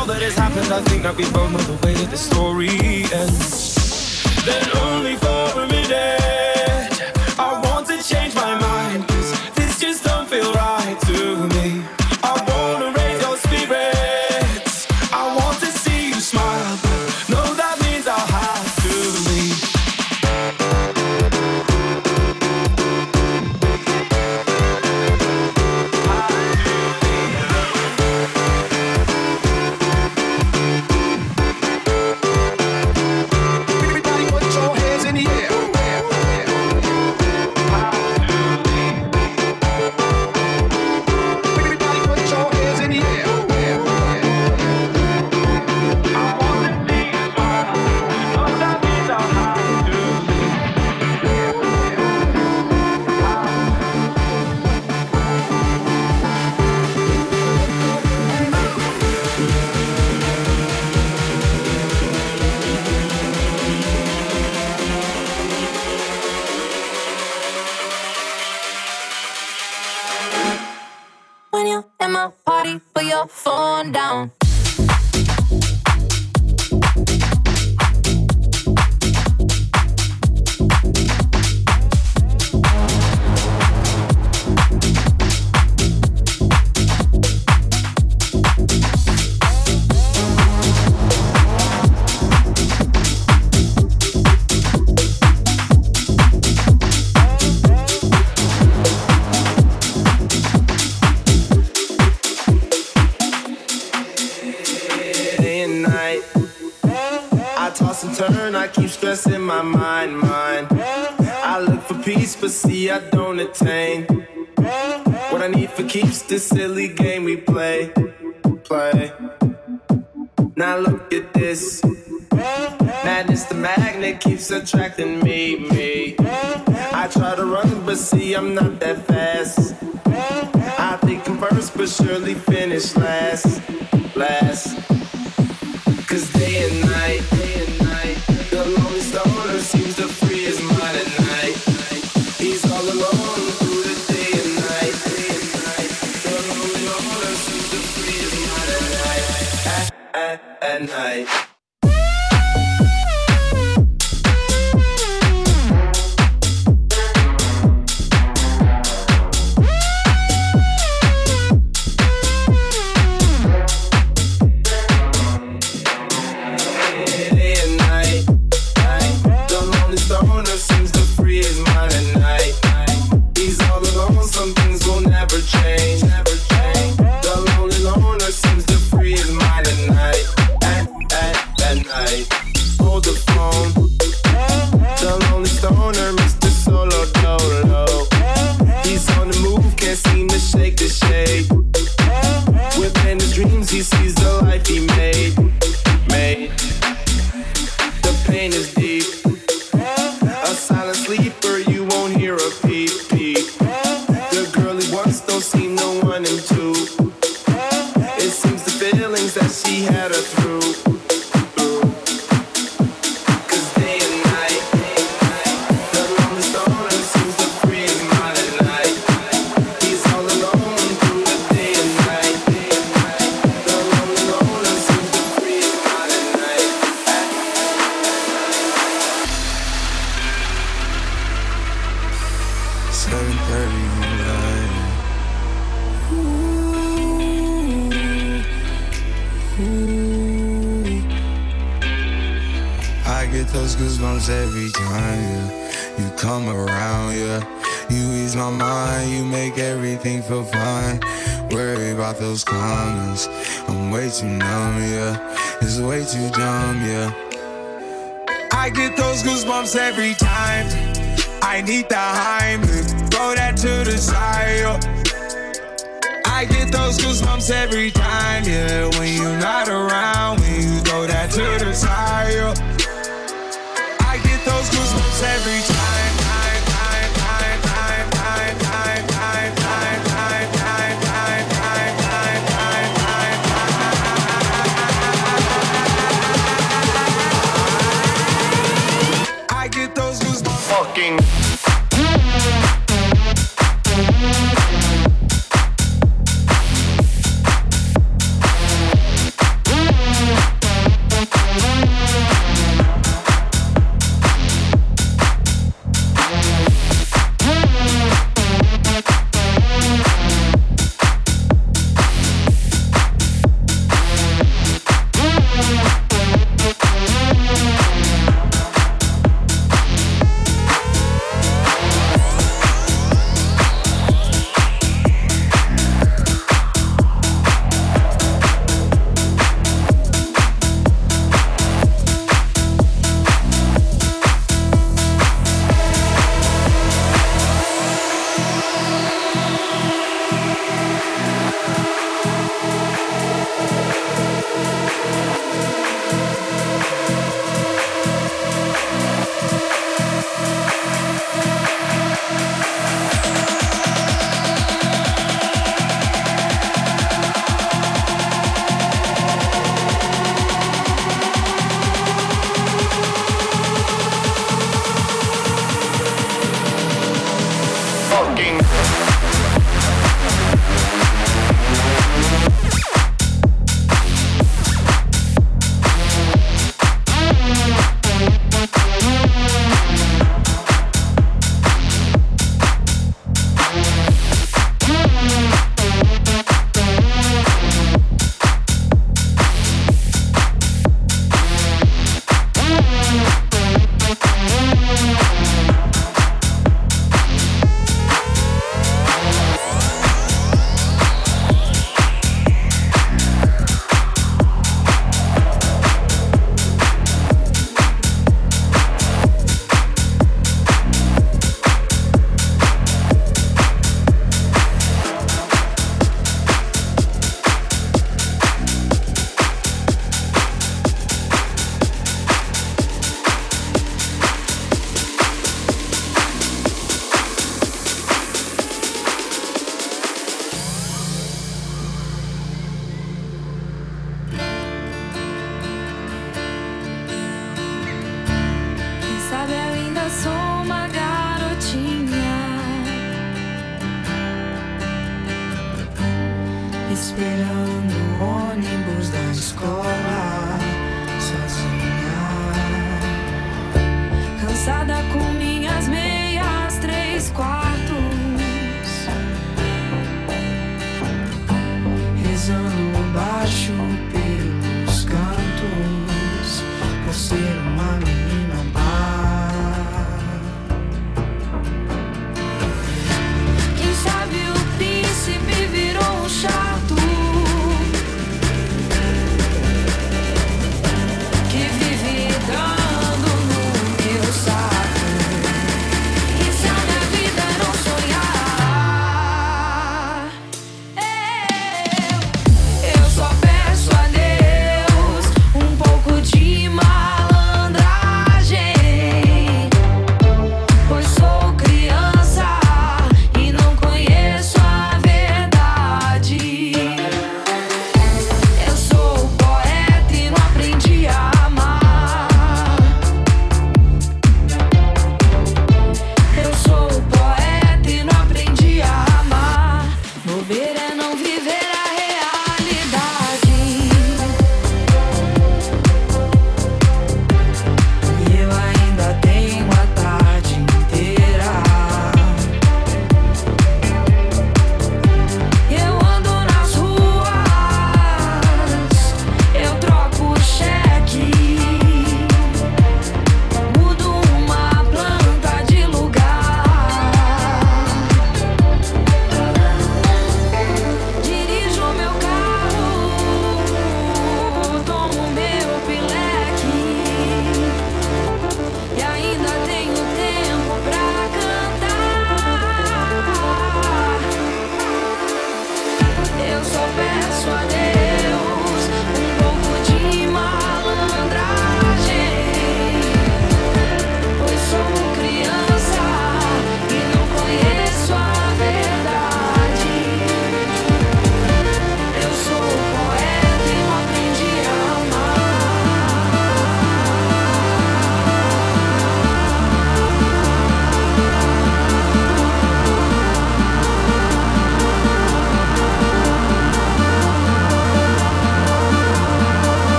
all that has happened, I think that we both know the way that the story ends. Then only for see, I'm not that fast. I think I'm first, but surely finish last, last. Cause day and night, day and night, the lonely stoner seems to free his mind at night. He's all alone through the day and night, day and night. The lonely seems to at, at, at night.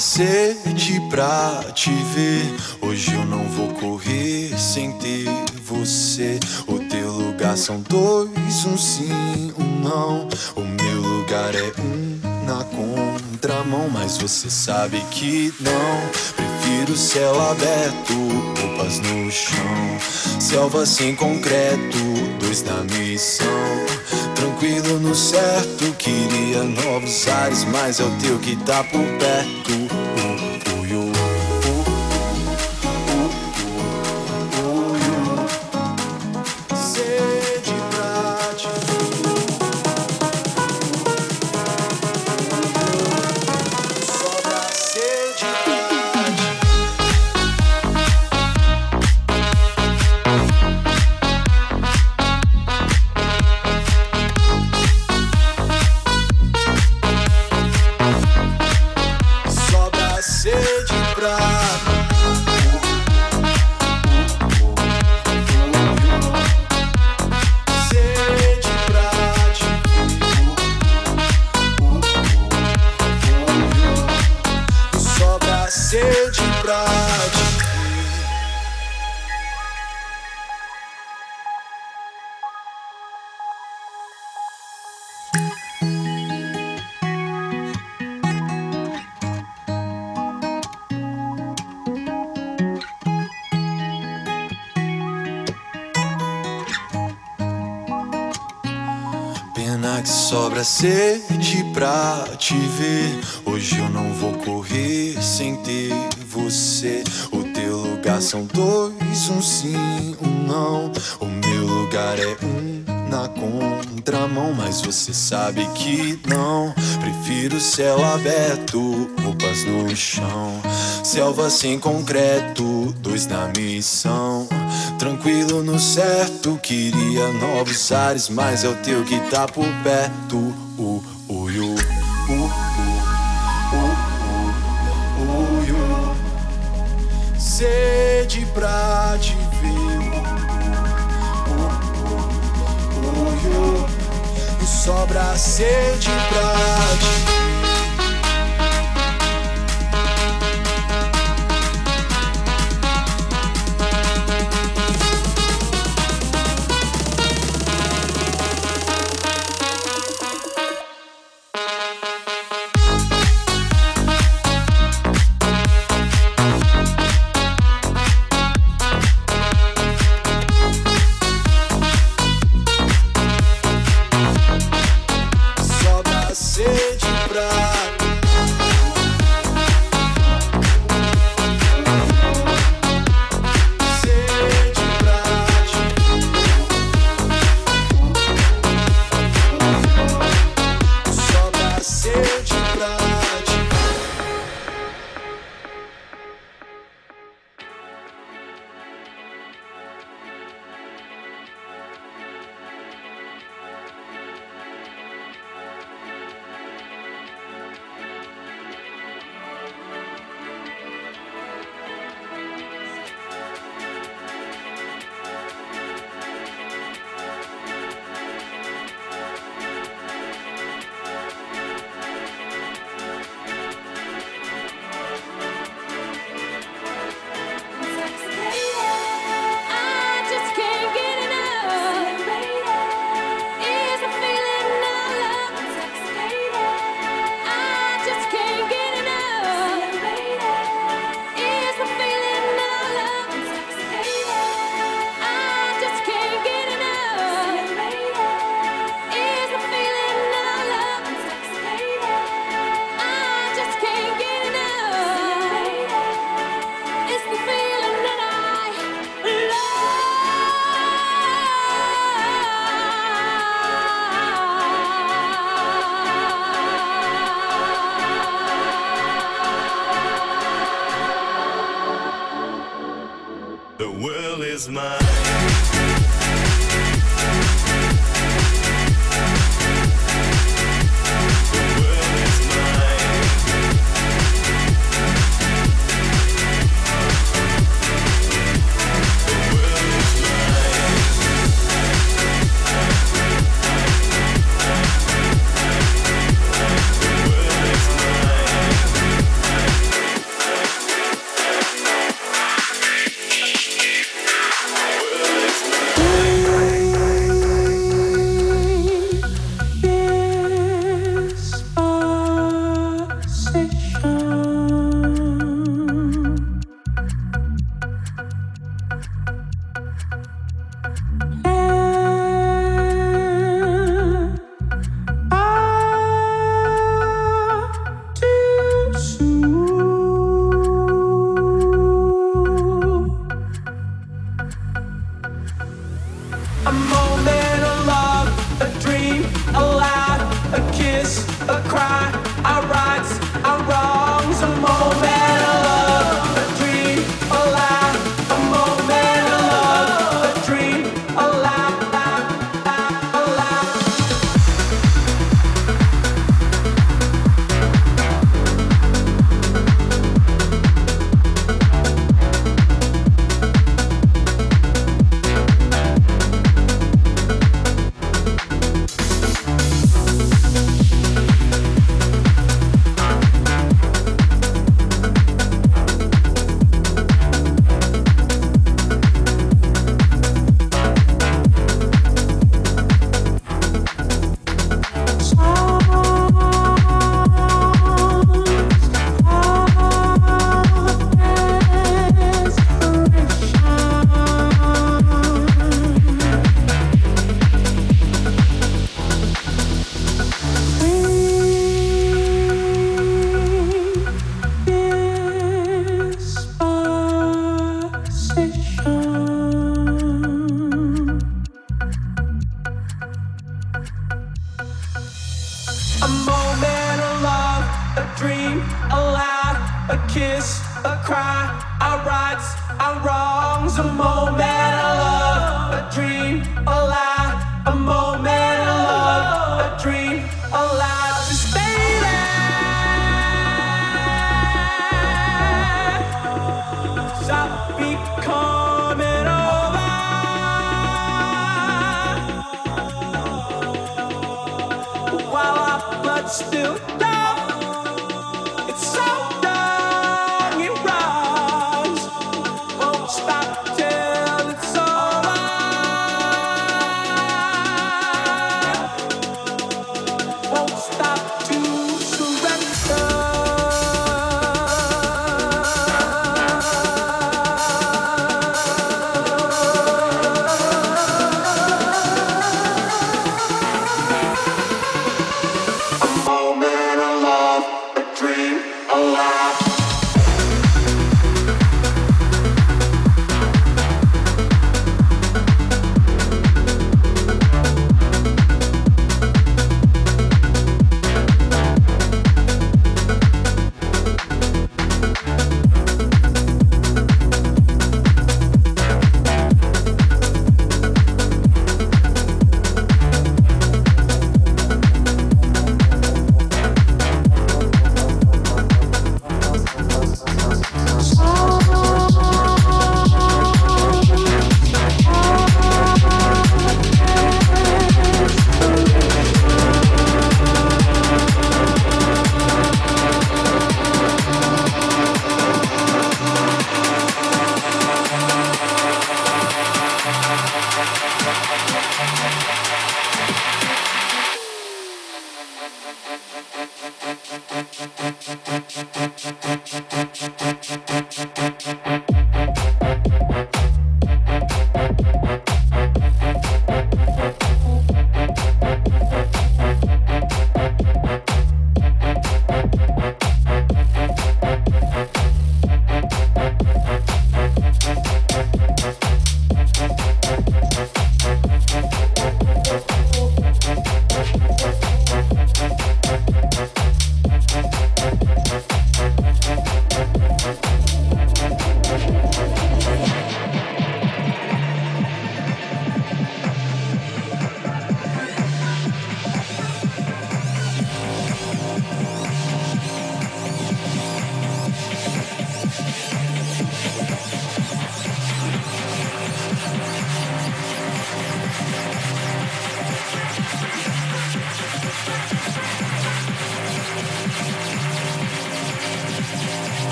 Sobra sede pra te ver. Hoje eu não vou correr sem ter você. O teu lugar são dois, um sim, um não. O meu lugar é um na contramão, mas você sabe que não. Prefiro céu aberto, roupas no chão, selva sem concreto, dois na missão tranquilo no certo. Queria novos ares, mas é o teu que tá por perto. São dois, um sim, um não. O meu lugar é um na contramão, mas você sabe que não. Prefiro céu aberto, roupas no chão, selva sem concreto, dois na missão. Tranquilo no certo, queria novos ares, mas é o teu que tá por perto. Uh, uh, uh, De pra te ver. Oh, oh, oh, oh, oh. Sobra sede pra te ver.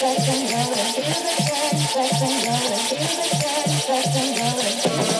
satisfaction, know that I feel the satisfaction, know that I feel the satisfaction, know that I feel the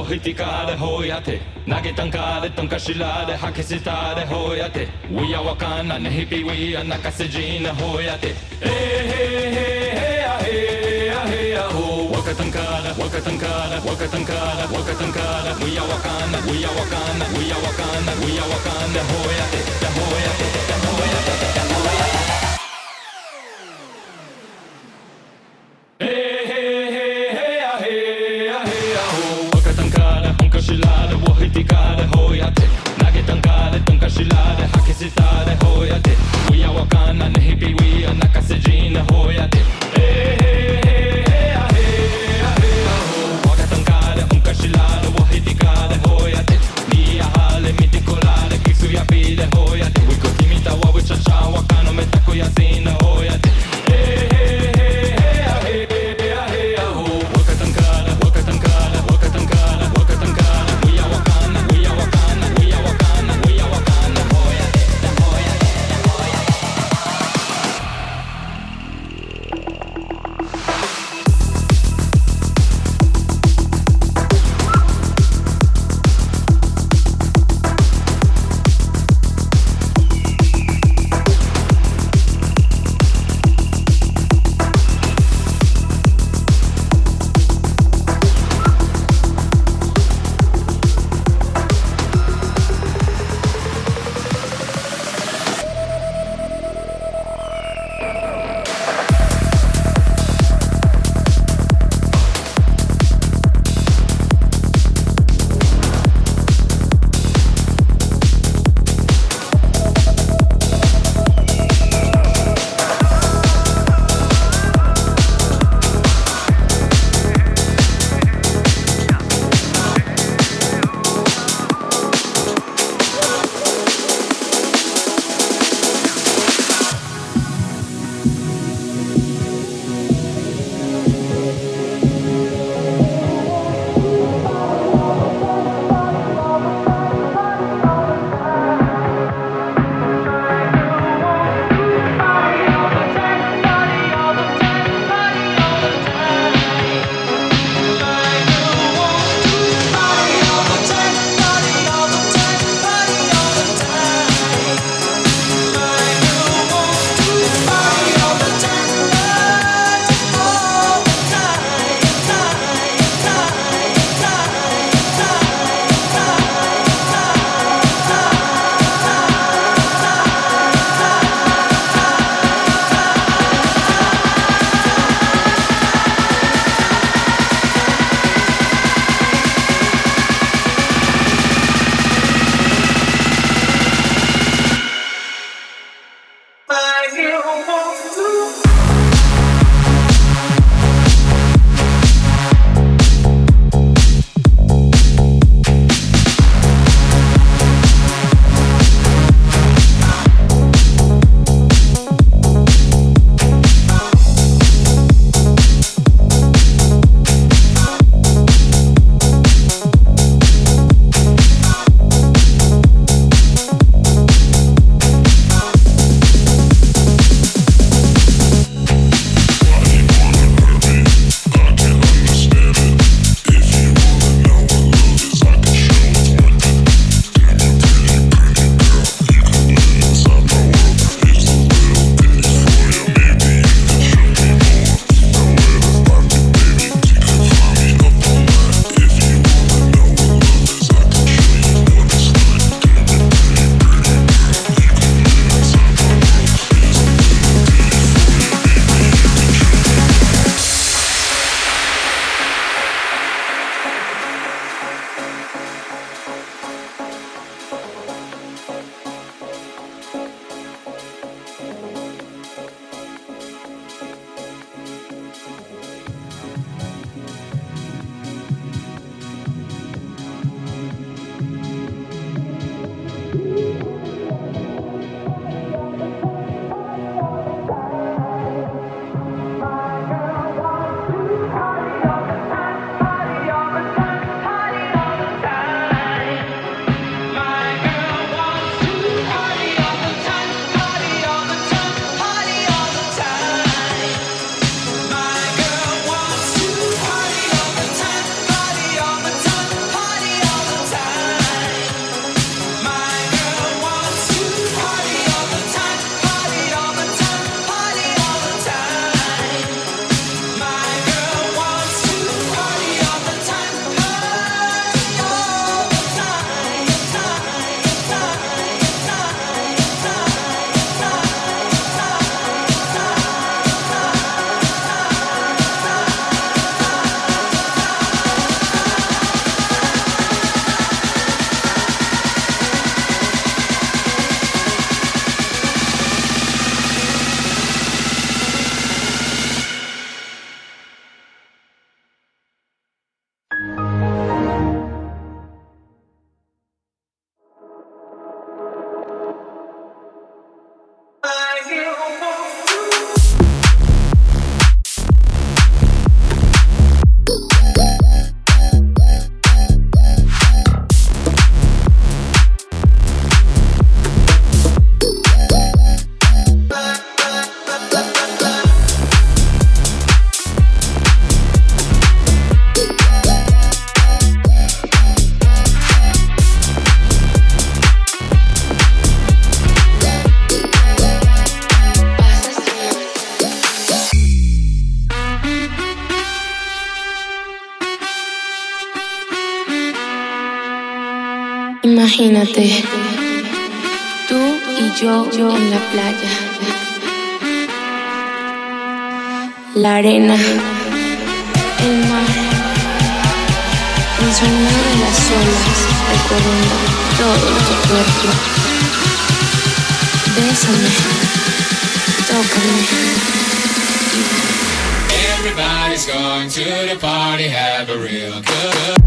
を引かれほやて投げたんかれたんかしられ吐き捨てれほやて We are わかんなねひび We are 泣かせじなほやてえへへへやへ Wakatankara, Wakatankara, Wakatankara, Wakatankara, we are Wakanda, we are Wakanda, we are Wakanda, we are Wakanda, Hoya, the tankasilade Wahitikade hoiate Nagetankaade tankasilade Hakisitaade hoiate Uja wakana nehipi uja nakasejina hoiate Hey hey hey Pide hoiate, Wiko Kimita, Wawi Wakano, Metako, Yazina, Tú y yo, yo en la playa. La arena, el mar, el sonido de las olas recorriendo todo tu cuerpo. Bésame, tócame. Everybody's going to the party, have a real good.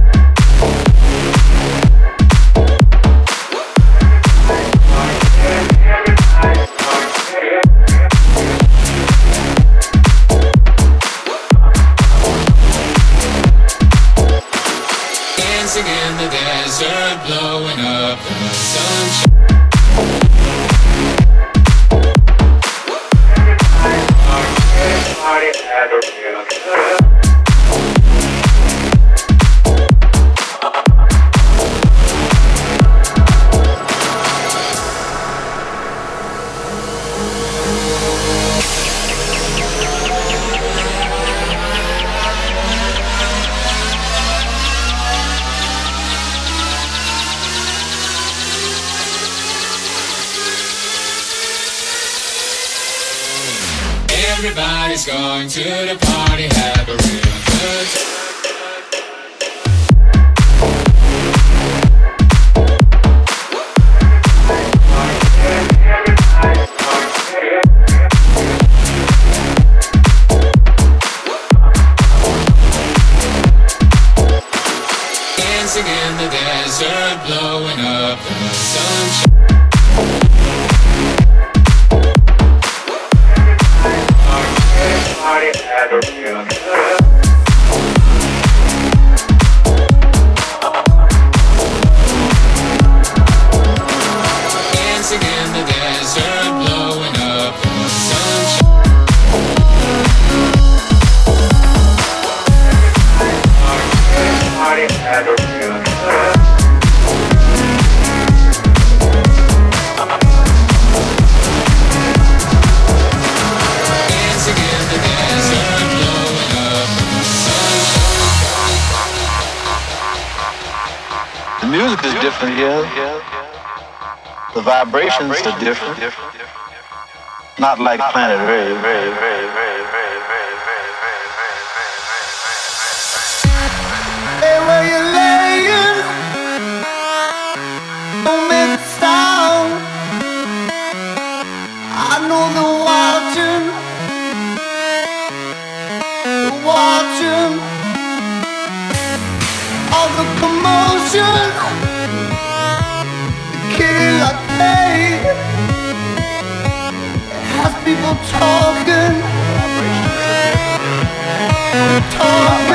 Yeah. desert blows. vibrations are different. Not like Planet Earth. talking. Talking.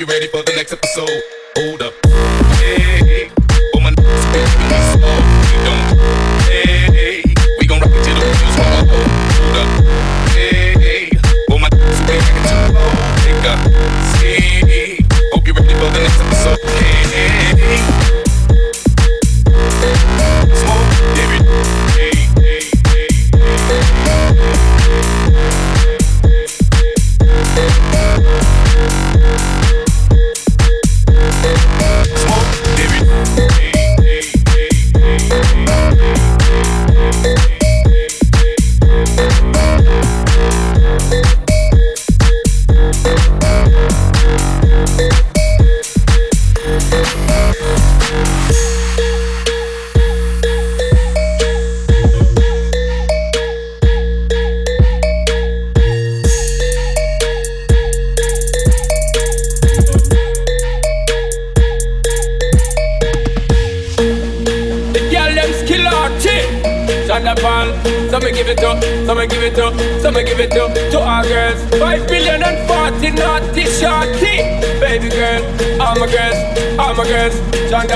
you ready for the next episode.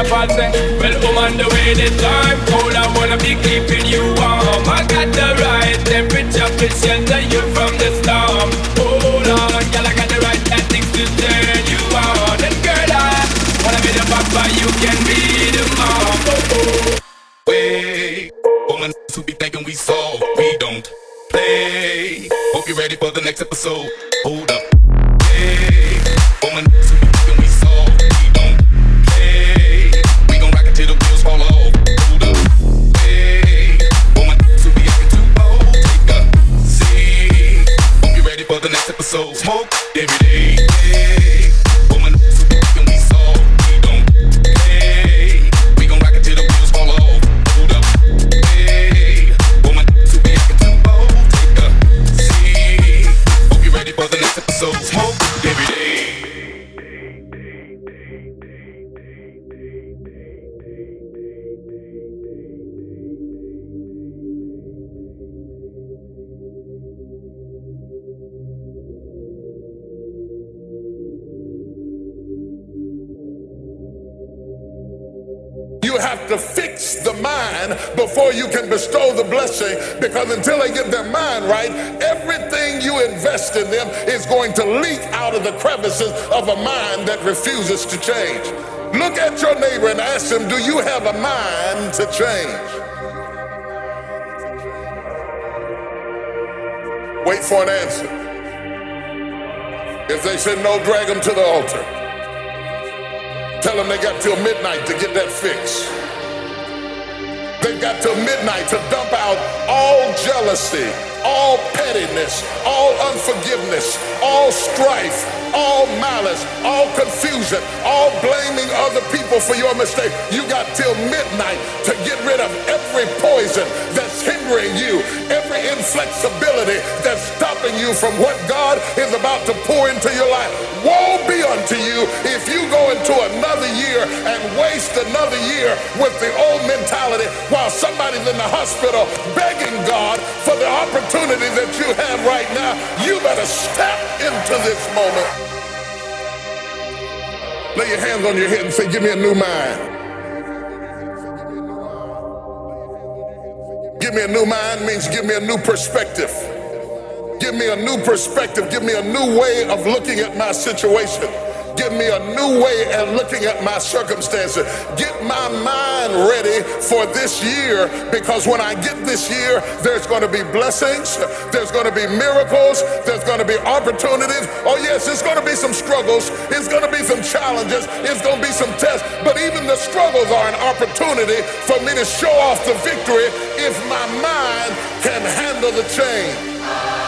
Shonda eh. say, well, I'm on the way this time. Cold, I wanna be keeping you warm. I got the right temperature to shelter you Look at your neighbor and ask him, Do you have a mind to change? Wait for an answer. If they say no, drag them to the altar. Tell them they got till midnight to get that fix. They've got till midnight to dump out all jealousy, all pettiness, all unforgiveness, all strife, all malice, all confusion, all blaming other people for your mistake. You got till midnight to get rid of every poison that's hindering you, every inflexibility that's stopping you from what God is about to pour into your life. Woe be unto you if you go into another year and waste another year with the old mentality while somebody's in the hospital begging God for the opportunity that you have right now. You better step into this moment. Lay your hands on your head and say, Give me a new mind. Give me a new mind means give me a new perspective. Give me a new perspective. Give me a new way of looking at my situation. Give me a new way of looking at my circumstances. Get my mind ready for this year because when I get this year, there's going to be blessings, there's going to be miracles, there's going to be opportunities. Oh, yes, it's going to be some struggles, it's going to be some challenges, it's going to be some tests, but even the struggles are an opportunity for me to show off the victory if my mind can handle the change.